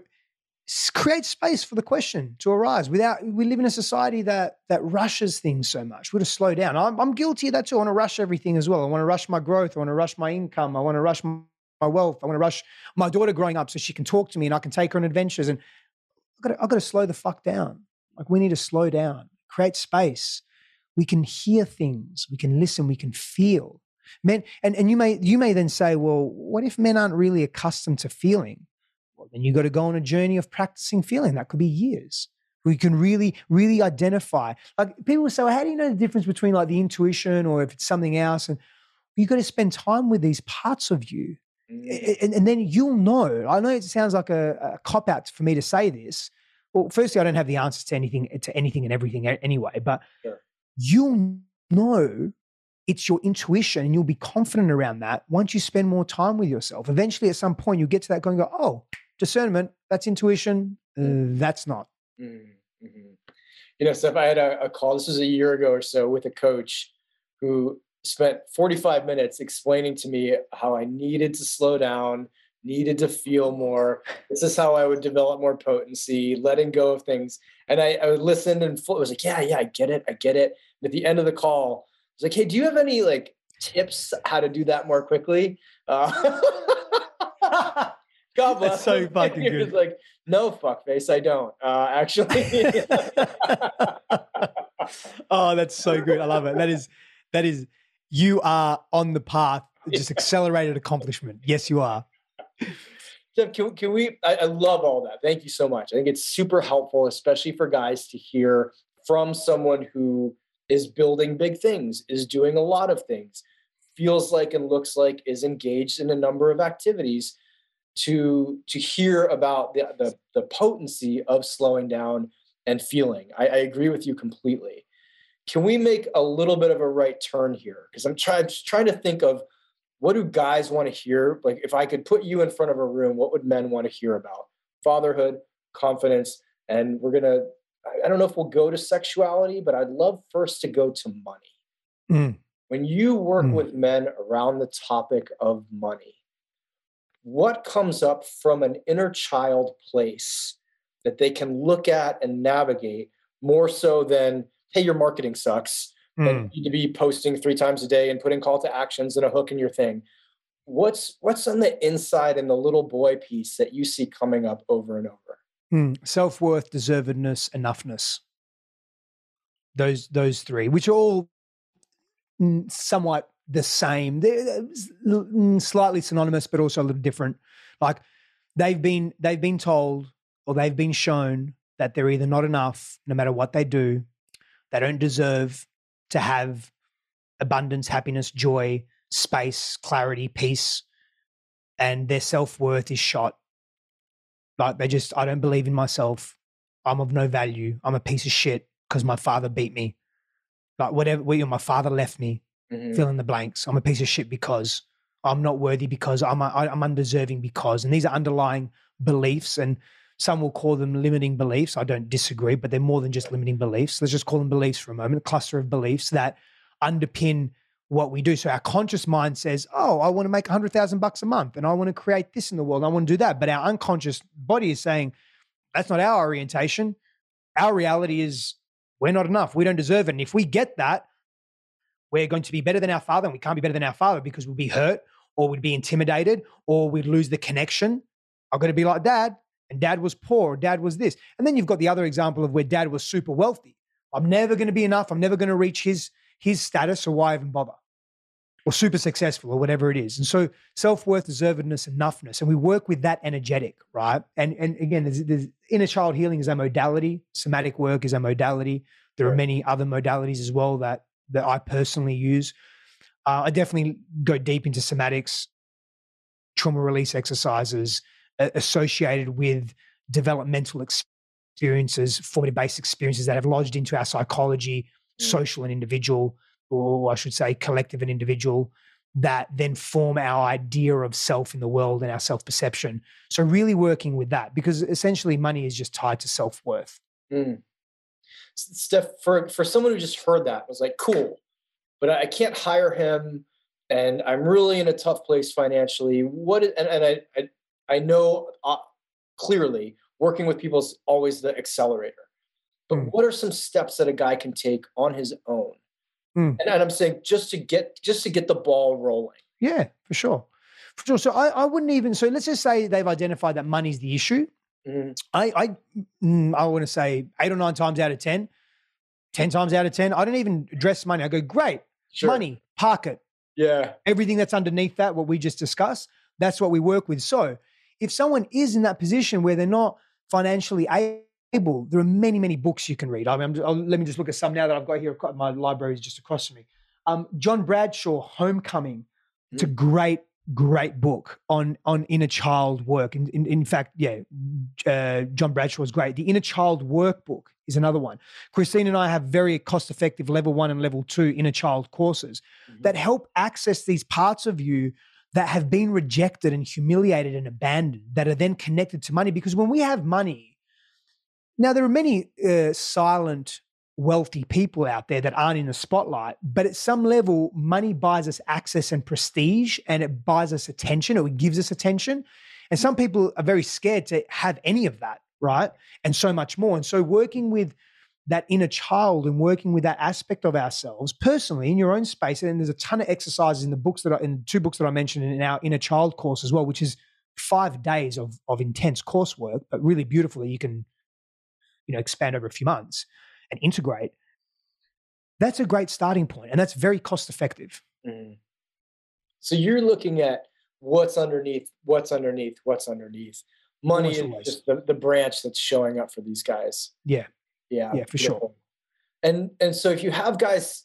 C: create space for the question to arise without we live in a society that that rushes things so much. We're to slow down. I'm, I'm guilty of that too. I want to rush everything as well. I want to rush my growth. I want to rush my income. I want to rush my wealth. I want to rush my daughter growing up so she can talk to me and i can take her on adventures. And i've got to, I've got to slow the fuck down. Like we need to slow down create space. We can hear things. We can listen. We can feel. Men and, and you may you may then say well what if men aren't really accustomed to feeling well, then you got to go on a journey of practicing feeling. That could be years. We can really, really identify. Like people say, well, how do you know the difference between like the intuition or if it's something else? And you got to spend time with these parts of you. Mm. And, and, then you'll know. I know it sounds like a, a cop out for me to say this. Well, firstly, I don't have the answers to anything to anything and everything anyway, but sure. you'll know it's your intuition and you'll be confident around that once you spend more time with yourself. Eventually, at some point, you'll get to that going, go, oh, discernment, that's intuition, uh, that's not. Mm-hmm.
A: You know, Steph, I had a, a call, this was a year ago or so, with a coach who spent 45 minutes explaining to me how I needed to slow down, needed to feel more. This is how I would develop more potency, letting go of things. And I, I listened and full, was like, yeah, yeah, I get it. I get it. And at the end of the call, I was like, hey, do you have any like tips how to do that more quickly? Uh, God bless.
C: That's so fucking good.
A: like, no, fuckface, I don't. Uh, actually,
C: oh, that's so good. I love it. That is that is you are on the path, just accelerated accomplishment. Yes, you are.
A: Steph, can, can we? I, I love all that. Thank you so much. I think it's super helpful, especially for guys to hear from someone who is building big things, is doing a lot of things, feels like and looks like is engaged in a number of activities. To to hear about the the, the potency of slowing down and feeling, I, I agree with you completely. Can we make a little bit of a right turn here? Because I'm trying trying to think of what do guys want to hear? Like, if I could put you in front of a room, what would men want to hear about? Fatherhood, confidence, and we're gonna. I don't know if we'll go to sexuality, but I'd love first to go to money.
C: Mm.
A: When you work
C: Mm.
A: with men around the topic of money, what comes up from an inner child place that they can look at and navigate more so than, hey, your marketing sucks
C: Mm.
A: and you need to be posting three times a day and putting call to actions and a hook in your thing. What's what's on the inside in the little boy piece that you see coming up over and over?
C: Mm. Self worth, deservedness, enoughness. Those those three, which are all somewhat the same. They're mm, slightly synonymous, but also a little different. Like they've been they've been told or they've been shown that they're either not enough, no matter what they do. They don't deserve to have abundance, happiness, joy, space, clarity, peace, and their self worth is shot like they just, I don't believe in myself. I'm of no value. I'm a piece of shit because my father beat me. Like whatever, well, my father left me.
A: Mhm.
C: Fill in the blanks. I'm a piece of shit because I'm not worthy because I'm I- I'm undeserving because, and these are underlying beliefs, and some will call them limiting beliefs. I don't disagree, but they're more than just limiting beliefs. Let's just call them beliefs for a moment. A cluster of beliefs that underpin what we do. So our conscious mind says, "Oh, I want to make a hundred thousand bucks a month, and I want to create this in the world. And I want to do that." But our unconscious body is saying, "That's not our orientation. Our reality is we're not enough. We don't deserve it. And if we get that, we're going to be better than our father, and we can't be better than our father because we'll be hurt, or we'd be intimidated, or we'd lose the connection. I've got to be like dad, and dad was poor, or dad was this. And then you've got the other example of where dad was super wealthy. I'm never going to be enough. I'm never going to reach his his status, or why even bother? Or super successful, or whatever it is. And so self worth, deservedness, enoughness, and we work with that energetic, right? And and again, there's, there's inner child healing is a modality. Somatic work is a modality. There are many other modalities as well that that I personally use. Uh, I definitely go deep into somatics, trauma release exercises uh, associated with developmental experiences, formative based experiences that have lodged into our psychology,
A: Mm.
C: social and individual, or I should say collective and individual, that then form our idea of self in the world and our self perception. So, really working with that because essentially money is just tied to self worth.
A: Mm. Steph, for for someone who just heard that was like, cool, but I I can't hire him, and I'm really in a tough place financially. What? And, and I, I I know uh, clearly working with people is always the accelerator. But
C: Mm.
A: what are some steps that a guy can take on his own?
C: Mm.
A: And, and I'm saying just to get just to get the ball rolling.
C: Yeah, for sure. For sure. So, I, I wouldn't even, so let's just say they've identified that money's the issue.
A: Mhm.
C: I I mm, I want to say eight or nine times out of ten, ten times out of 10, I don't even address money. I go, great,
A: Sure.
C: money, park it.
A: Yeah.
C: Everything that's underneath that, what we just discussed, that's what we work with. So if someone is in that position where they're not financially able, there are many, many books you can read. I mean, I'm just, let me just look at some now that I've got here. My library is just across from me. Um, John Bradshaw, Homecoming. It's a great, great book on on inner child work. In, in, in fact, yeah, uh, John Bradshaw is great. The Inner Child Workbook is another one. Christine and I have very cost effective level one and level two inner child courses
A: Mhm.
C: that help access these parts of you that have been rejected and humiliated and abandoned that are then connected to money. Because when we have money, now there are many uh, silent, wealthy people out there that aren't in the spotlight, but at some level, money buys us access and prestige and it buys us attention or it gives us attention. And some people are very scared to have any of that, right? And so much more. And so working with that inner child and working with that aspect of ourselves personally in your own space. And there's a ton of exercises in the books that are in two books that I mentioned in our inner child course as well, which is five days of of intense coursework, but really beautifully you can, you know, expand over a few months and integrate. That's a great starting point, and that's very cost effective.
A: Mhm. So you're looking at what's underneath, what's underneath, what's underneath. Money is just the, the branch that's showing up for these guys.
C: Yeah.
A: Yeah.
C: Yeah, for sure.
A: And and so if you have guys,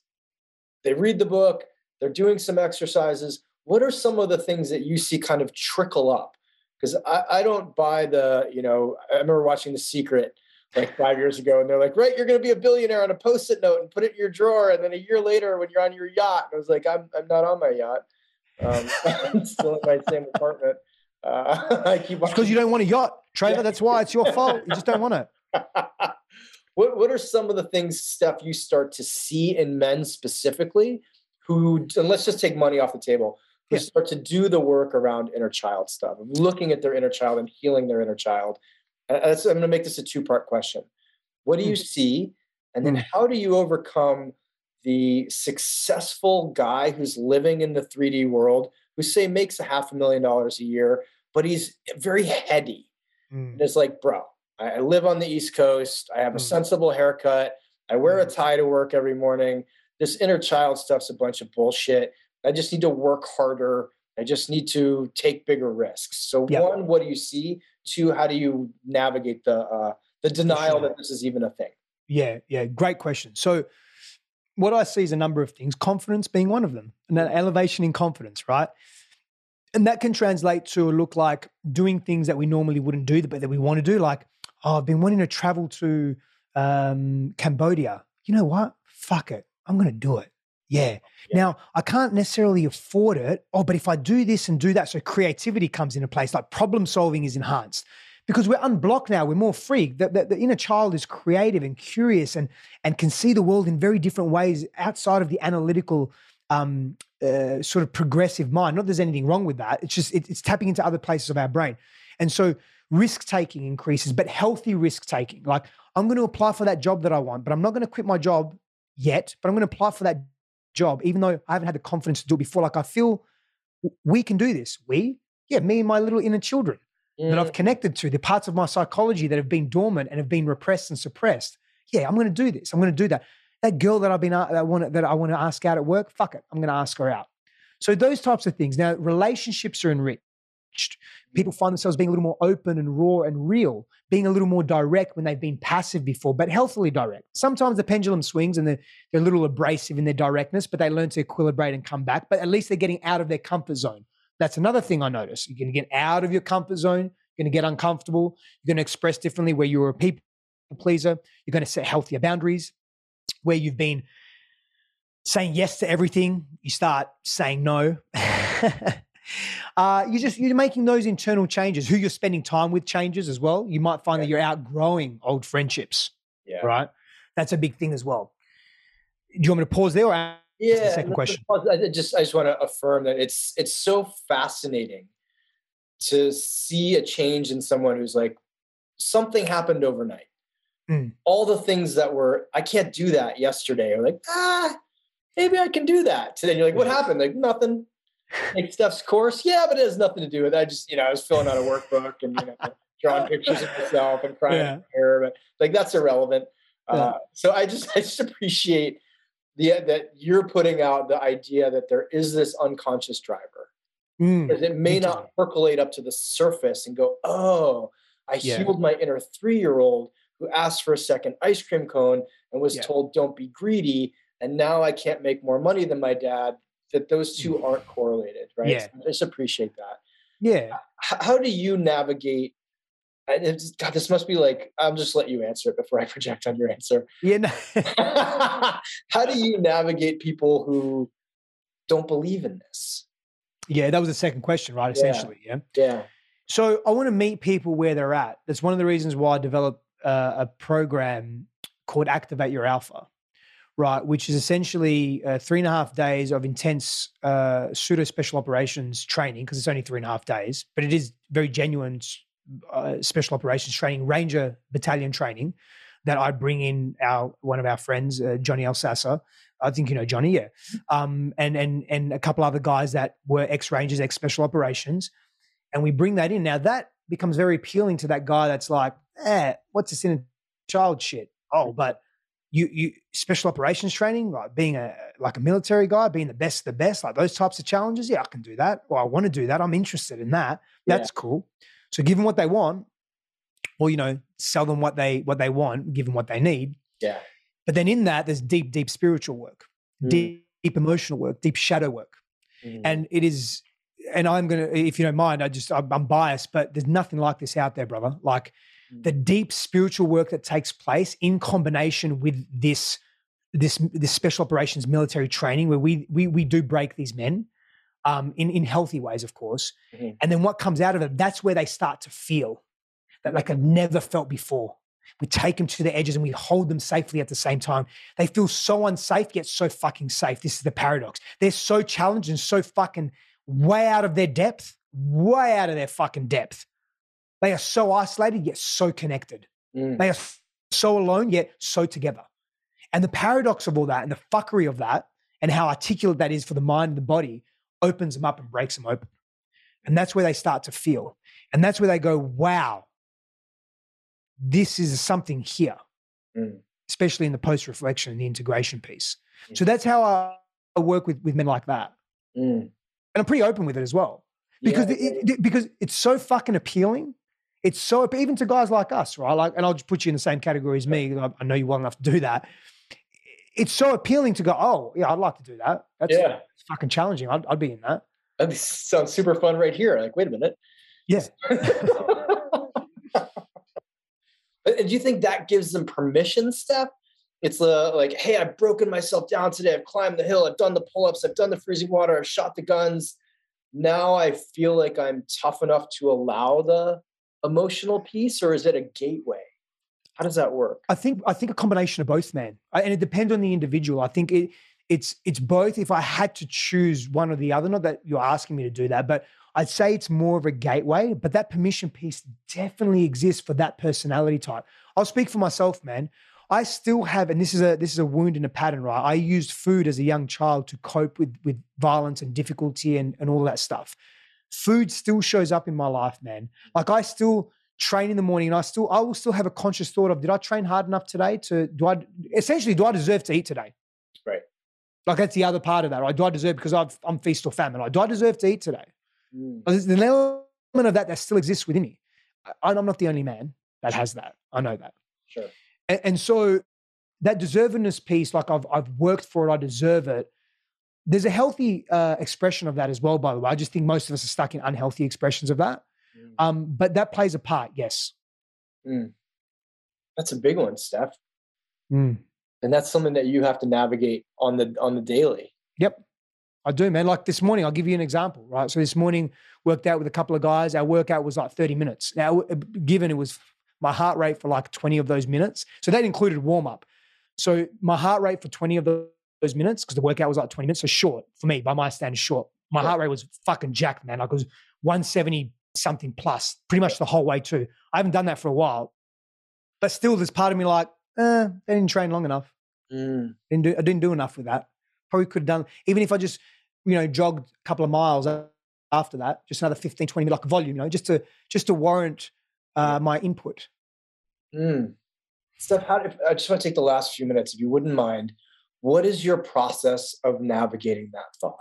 A: they read the book, they're doing some exercises. What are some of the things that you see kind of trickle up? Because I, I don't buy the, you know, I remember watching The Secret like five years ago, and they're like, right, you're gonna be a billionaire on a post-it note and put it in your drawer. And then a year later, when you're on your yacht, I was like, I'm I'm not on my yacht. Um, I'm still in my same apartment. Uh, I keep
C: because you don't want a yacht, Trevor.
A: Yeah.
C: That's why it's your fault. You just don't want it.
A: what what are some of the things, Steph, you start to see in men specifically who, and let's just take money off the table, who
C: Yeah.
A: start to do the work around inner child stuff, looking at their inner child and healing their inner child? And that's, I'm going to make this a two part question. What do you see? And then
C: Mm.
A: how do you overcome the successful guy who's living in the 3D world, who say makes a half a million dollars a year, but he's very heady?
C: Mm.
A: And it's like, bro, I, live on the East Coast. I have a
C: Mm.
A: sensible haircut. I wear a tie to work every morning. This inner child stuff's a bunch of bullshit. I just need to work harder. I just need to take bigger risks. So,
C: Yep.
A: one, what do you see? Two, how do you navigate the uh, the denial that this is even a thing?
C: Yeah, yeah, great question. So, what I see is a number of things, confidence being one of them, and that elevation in confidence, right? And that can translate to look like doing things that we normally wouldn't do, but that we want to do. Like, oh, I've been wanting to travel to um, Cambodia. You know what? Fuck it. I'm going to do it. Yeah.
A: Yeah.
C: Now, I can't necessarily afford it. Oh, but if I do this and do that, so creativity comes into place, like problem solving is enhanced because we're unblocked now. We're more free. The, the, the inner child is creative and curious and, and can see the world in very different ways outside of the analytical um, uh, sort of progressive mind. Not that there's anything wrong with that. It's just it, it's tapping into other places of our brain. And so risk taking increases, but healthy risk taking. Like I'm going to apply for that job that I want, but I'm not going to quit my job yet, but I'm going to apply for that job, even though I haven't had the confidence to do it before. Like I feel we can do this. We, yeah, me and my little inner children that. I've connected to, the parts of my psychology that have been dormant and have been repressed and suppressed. Yeah, I'm going to do this. I'm going to do that. That girl that I've been that I want that I want to ask out at work, fuck it, I'm going to ask her out. So those types of things. Now relationships are enriched. People find themselves being a little more open and raw and real, being a little more direct when they've been passive before, but healthily direct. Sometimes the pendulum swings and they're, they're a little abrasive in their directness, but they learn to equilibrate and come back. But at least they're getting out of their comfort zone. That's another thing I notice. You're going to get out of your comfort zone. You're going to get uncomfortable. You're going to express differently where you're a people pleaser. You're going to set healthier boundaries where you've been saying yes to everything. You start saying no. uh, you just you're making those internal changes. Who you're spending time with changes as well. You might find that you're outgrowing old friendships.
A: yeah.
C: Right. That's a big thing as well. Do you want me to pause there or ask the
A: Yeah.
C: second question?
A: I just I just want to affirm that it's it's so fascinating to see a change in someone who's like something happened overnight.
C: Mm.
A: All the things that were I can't do that yesterday. are like ah maybe I can do that today. And you're like what happened? Like nothing. Like Steph's course, yeah, but it has nothing to do with it. I just you know I was filling out a workbook and you know drawing pictures of myself and crying
C: Yeah.
A: in the mirror, but like that's irrelevant.
C: Yeah.
A: Uh, so I just I just appreciate the that you're putting out the idea that there is this unconscious driver.
C: Mm,
A: Because it may not percolate up to the surface and go, oh, I
C: Yeah.
A: healed my inner three-year-old who asked for a second ice cream cone and was told, don't be greedy. And now I can't make more money than my dad. That those two aren't correlated, right?
C: Mm. Yeah.
A: So I just appreciate that.
C: Yeah.
A: H- how do you navigate? and it's, God, this must be like, I'll just let you answer it before I project on your answer.
C: Yeah. No.
A: How do you navigate people who don't believe in this?
C: yeah. That was the second question, right?
A: Yeah.
C: Essentially. Yeah.
A: Yeah.
C: So I want to meet people where they're at. That's one of the reasons why I developed uh, a program called Activate Your Alpha, right? Which is essentially uh, three and a half days of intense uh, pseudo special operations training because it's only three and a half days, but it is very genuine uh, special operations training, Ranger Battalion training that I bring in our one of our friends, uh, Johnny Alsassa. I think you know Johnny, yeah, um, and and and a couple other guys that were ex Rangers, ex Special Operations and we bring that in. Now that becomes very appealing to that guy that's like, eh, what's this in child shit? Oh, but you you special operations training, like being a like a military guy, being the best of the best, like those types of challenges. Yeah, I can do that. Or I want to do that. I'm interested in that. That's yeah. cool. So give them what they want, or you know, sell them what they what they want, give them what they need.
A: Yeah.
C: But then in that, there's deep, deep spiritual work, mm. deep, deep emotional work, deep shadow work, mm. and it is. And I'm gonna, if you don't mind, I just I'm biased, but there's nothing like this out there, brother. Like the mm. deep spiritual work that takes place in combination with this this this special operations military training where we we we do break these men um, in in healthy ways, of course. Mm-hmm. And then what comes out of it, that's where they start to feel that like I've never felt before. We take them to the edges and we hold them safely at the same time. They feel so unsafe, yet so fucking safe. This is the paradox. They're so challenged and so fucking way out of their depth, way out of their fucking depth they are so isolated, yet so connected. Mm. They are so alone, yet so together. And the paradox of all that and the fuckery of that and how articulate that is for the mind and the body opens them up and breaks them open. And that's where they start to feel. And that's where they go, wow, this is something here, mm. especially in the post reflection and the integration piece. Mm. So that's how I, I, work with, with men like that. Mm. And I'm pretty open with it as well because, yeah. it, it, because it's so fucking appealing it's so even to guys like us, right? Like, and I'll just put you in the same category as me. I know you well enough to do that. It's so appealing to go, oh yeah, I'd like to do that. That's yeah. fucking challenging. I'd, I'd be in that.
A: That sounds super fun right here. Like, wait a minute.
C: Yeah.
A: do you think that gives them permission, Steph? It's uh, like, hey, I've broken myself down today. I've climbed the hill. I've done the pull-ups. I've done the freezing water. I've shot the guns. Now I feel like I'm tough enough to allow the emotional piece or is it a gateway? How does that work?
C: I think I think a combination of both, man. And it depends on the individual. I think it it's it's both. If I had to choose one or the other, not that you're asking me to do that, but I'd say it's more of a gateway. But that permission piece definitely exists for that personality type. I'll speak for myself, man. I still have, and this is a this is a wound in a pattern, right? I used food as a young child to cope with with violence and difficulty and, and all that stuff food still shows up in my life, man. Like I still train in the morning and I still I will still have a conscious thought of did I train hard enough today to do I essentially do I deserve to eat today?
A: Right.
C: Like that's the other part of that, right? Do I deserve because i am feast or famine? Like, do I deserve to eat today? Mm. There's an element of that that still exists within me. I, I'm not the only man that has that. I know that.
A: Sure.
C: And, and so that deservedness piece, like I've I've worked for it, I deserve it there's a healthy uh, expression of that as well, by the way. I just think most of us are stuck in unhealthy expressions of that. Mm. Um, but that plays a part, yes.
A: Mm. That's a big one, Steph.
C: Mm.
A: And that's something that you have to navigate on the on the daily.
C: Yep. I do, man. Like this morning, I'll give you an example, right? So this morning, worked out with a couple of guys. Our workout was like 30 minutes. Now, given it was my heart rate for like 20 of those minutes, so that included warm up. So my heart rate for 20 of those those minutes because the workout was like 20 minutes. So short for me, by my standards, short. My heart rate was fucking jacked, man. Like it was 170 something plus pretty much the whole way too. I haven't done that for a while. But still, there's part of me like, eh, they didn't train long enough. Mm. Didn't do, I didn't do enough with that. Probably could have done, even if I just, you know, jogged a couple of miles after that, just another 15, 20 minutes, like volume, you know, just to, just to warrant uh, my input.
A: Mm. Steph, how, if, I just want to take the last few minutes, if you wouldn't mind, what is your process of navigating that thought?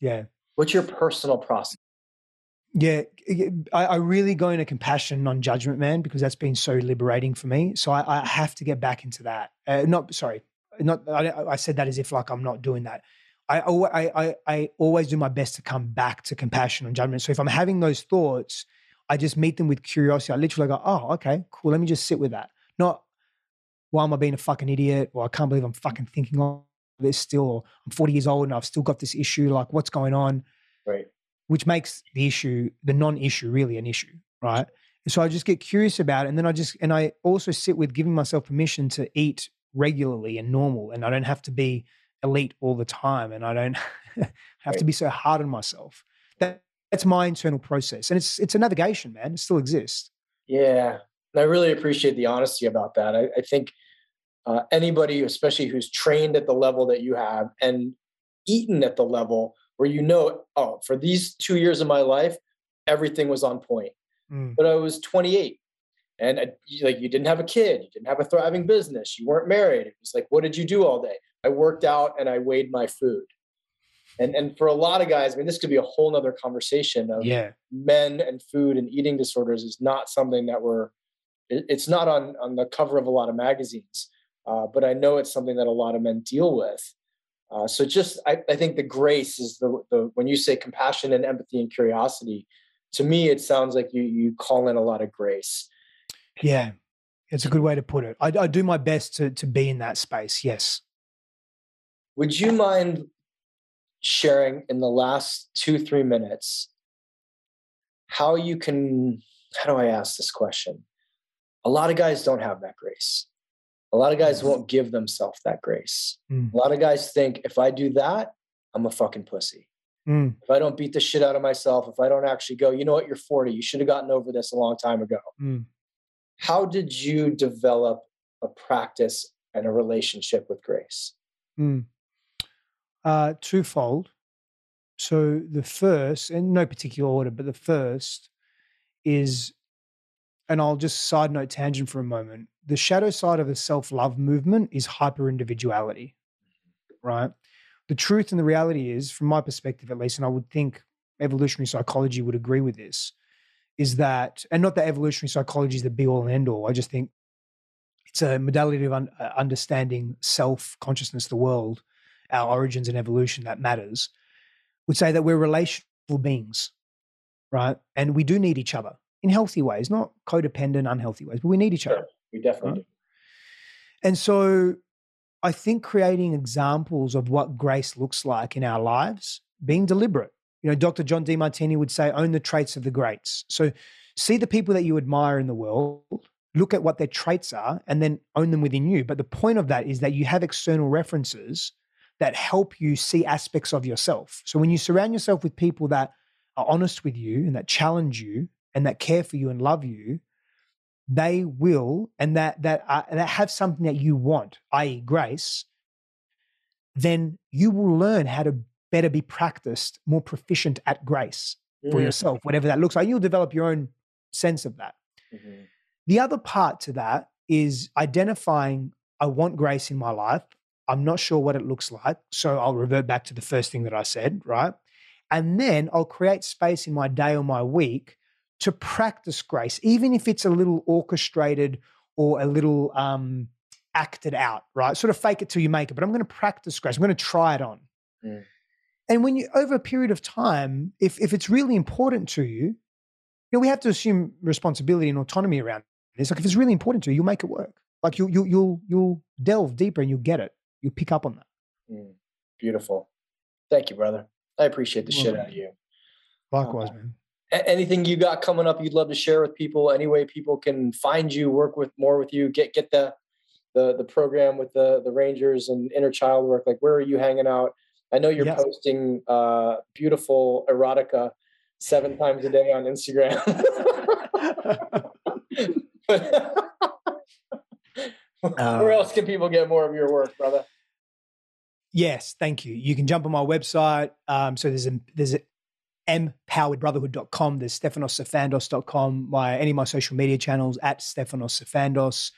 C: Yeah.
A: What's your personal process?
C: Yeah, I, I really go into compassion, non judgment, man, because that's been so liberating for me. So I, I have to get back into that. Uh, not sorry, not I, I, said that as if like I'm not doing that. I, I I always do my best to come back to compassion and judgment. So if I'm having those thoughts, I just meet them with curiosity. I literally go, oh, okay, cool. Let me just sit with that. Not why am I being a fucking idiot? Or I can't believe I'm fucking thinking of this still. Or I'm 40 years old and I've still got this issue. Like, what's going on?
A: Right.
C: Which makes the issue, the non-issue, really an issue, right? And so I just get curious about it, and then I just and I also sit with giving myself permission to eat regularly and normal, and I don't have to be elite all the time, and I don't have right. to be so hard on myself. That that's my internal process, and it's it's a navigation, man. It still exists.
A: Yeah, and I really appreciate the honesty about that. I, I think uh, anybody, especially who's trained at the level that you have and eaten at the level where you know, oh, for these two years of my life, everything was on point.
C: Mm.
A: But I was 28 and I, like you didn't have a kid, you didn't have a thriving business, you weren't married. It was like, what did you do all day? I worked out and I weighed my food. And and for a lot of guys, I mean, this could be a whole nother conversation of
C: Yeah.
A: men and food and eating disorders is not something that we're it- it's not on on the cover of a lot of magazines uh, but i know it's something that a lot of men deal with uh, so just I, I think the grace is the, the when you say compassion and empathy and curiosity to me it sounds like you you call in a lot of grace
C: Yeah. It's a good way to put it. I, I do my best to to be in that space. Yes.
A: would you mind sharing in the last two three minutes how you can how do i ask this question a lot of guys don't have that grace a lot of guys won't give themselves that grace
C: Mm.
A: a lot of guys think if i do that i'm a fucking pussy
C: Mm.
A: if i don't beat the shit out of myself if i don't actually go you know what you're 40 you should have gotten over this a long time ago
C: Mm.
A: how did you develop a practice and a relationship with grace
C: Mm. Uh, twofold. So the first, in no particular order, but the first is, and I'll just side note tangent for a moment. The shadow side of the self love movement is hyper individuality, right? The truth and the reality is, from my perspective at least, and I would think evolutionary psychology would agree with this, is that, and not that evolutionary psychology is the be all and end all. I just think it's a modality of un- uh, understanding self consciousness, the world, our origins and evolution that matters. Would say that we're relational beings, right? And we do need each other in healthy ways, not codependent, unhealthy ways, but we need each other.
A: Sure. we definitely do
C: And so I think creating examples of what grace looks like in our lives, being deliberate. You know, Dr. John Demartini would say, own the traits of the greats. So see the people that you admire in the world, look at what their traits are, and then own them within you. But the point of that is that you have external references that help you see aspects of yourself. So when you surround yourself with people that are honest with you and that challenge you and that care for you and love you, they will and that that uh, that have something that you want i.e grace then you will learn how to better be practiced more proficient at grace for
A: Mm,
C: yourself whatever that looks like you'll develop your own sense of that.
A: Mhm.
C: the other part to that is identifying i want grace in my life. I'm not sure what it looks like so i'll revert back to the first thing that i said right? And then i'll create space in my day or my week to practice grace, even if it's a little orchestrated or a little um, acted out, right? Sort of fake it till you make it. But I'm going to practice grace. I'm going to try it on.
A: Mm.
C: And when you over a period of time, if if it's really important to you, you know, we have to assume responsibility and autonomy around this. Like if it's really important to you, you'll make it work. Like you'll you'll you'll you'll delve deeper and you'll get it. You'll pick up on that.
A: Mm, beautiful thank you brother i appreciate the shit
C: Welcome.
A: out of you
C: Likewise,
A: Uh,
C: man.
A: Anything you got coming up you'd love to share with people any way people can find you work with more with you get get the the the program with the the rangers and inner child work like where are you hanging out i know you're
C: Yes.
A: posting uh beautiful erotica seven times a day on instagram where else can people get more of your work brother
C: Yes, thank you. You can jump on my website. Um, so there's a there's a empoweredbrotherhood.com. There's stefanossifandos.com. My any of my social media channels at Stefanos Sifandos.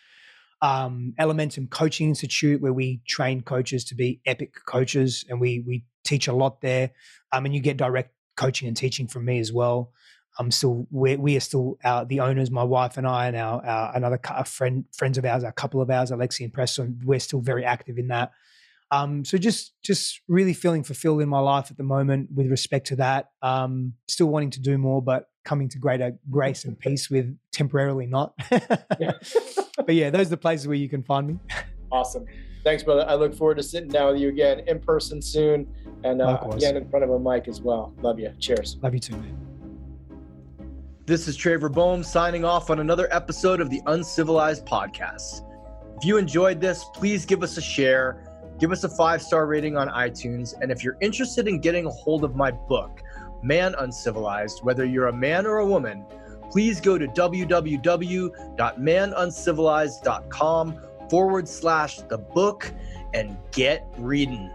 C: Um, Elementum Coaching Institute, where we train coaches to be epic coaches, and we we teach a lot there. Um, and you get direct coaching and teaching from me as well. I'm still we we are still uh, the owners, my wife and I, and our, our another friend friends of ours, a couple of ours, Alexi and Preston. We're still very active in that. Um, so just just really feeling fulfilled in my life at the moment with respect to that. Um, still wanting to do more, but coming to greater grace and peace with temporarily not. but yeah, those are the places where you can find me.
A: Awesome. Thanks, brother. I look forward to sitting down with you again in person soon and uh, again in front of a mic as well. Love you. Cheers.
C: Love you too, man.
E: This is Trevor Bohm signing off on another episode of the Uncivilized Podcast. If you enjoyed this, please give us a share, give us a five star rating on iTunes, and if you're interested in getting a hold of my book, Man Uncivilized, whether you're a man or a woman, please go to www.manuncivilized.com forward slash the book and get reading.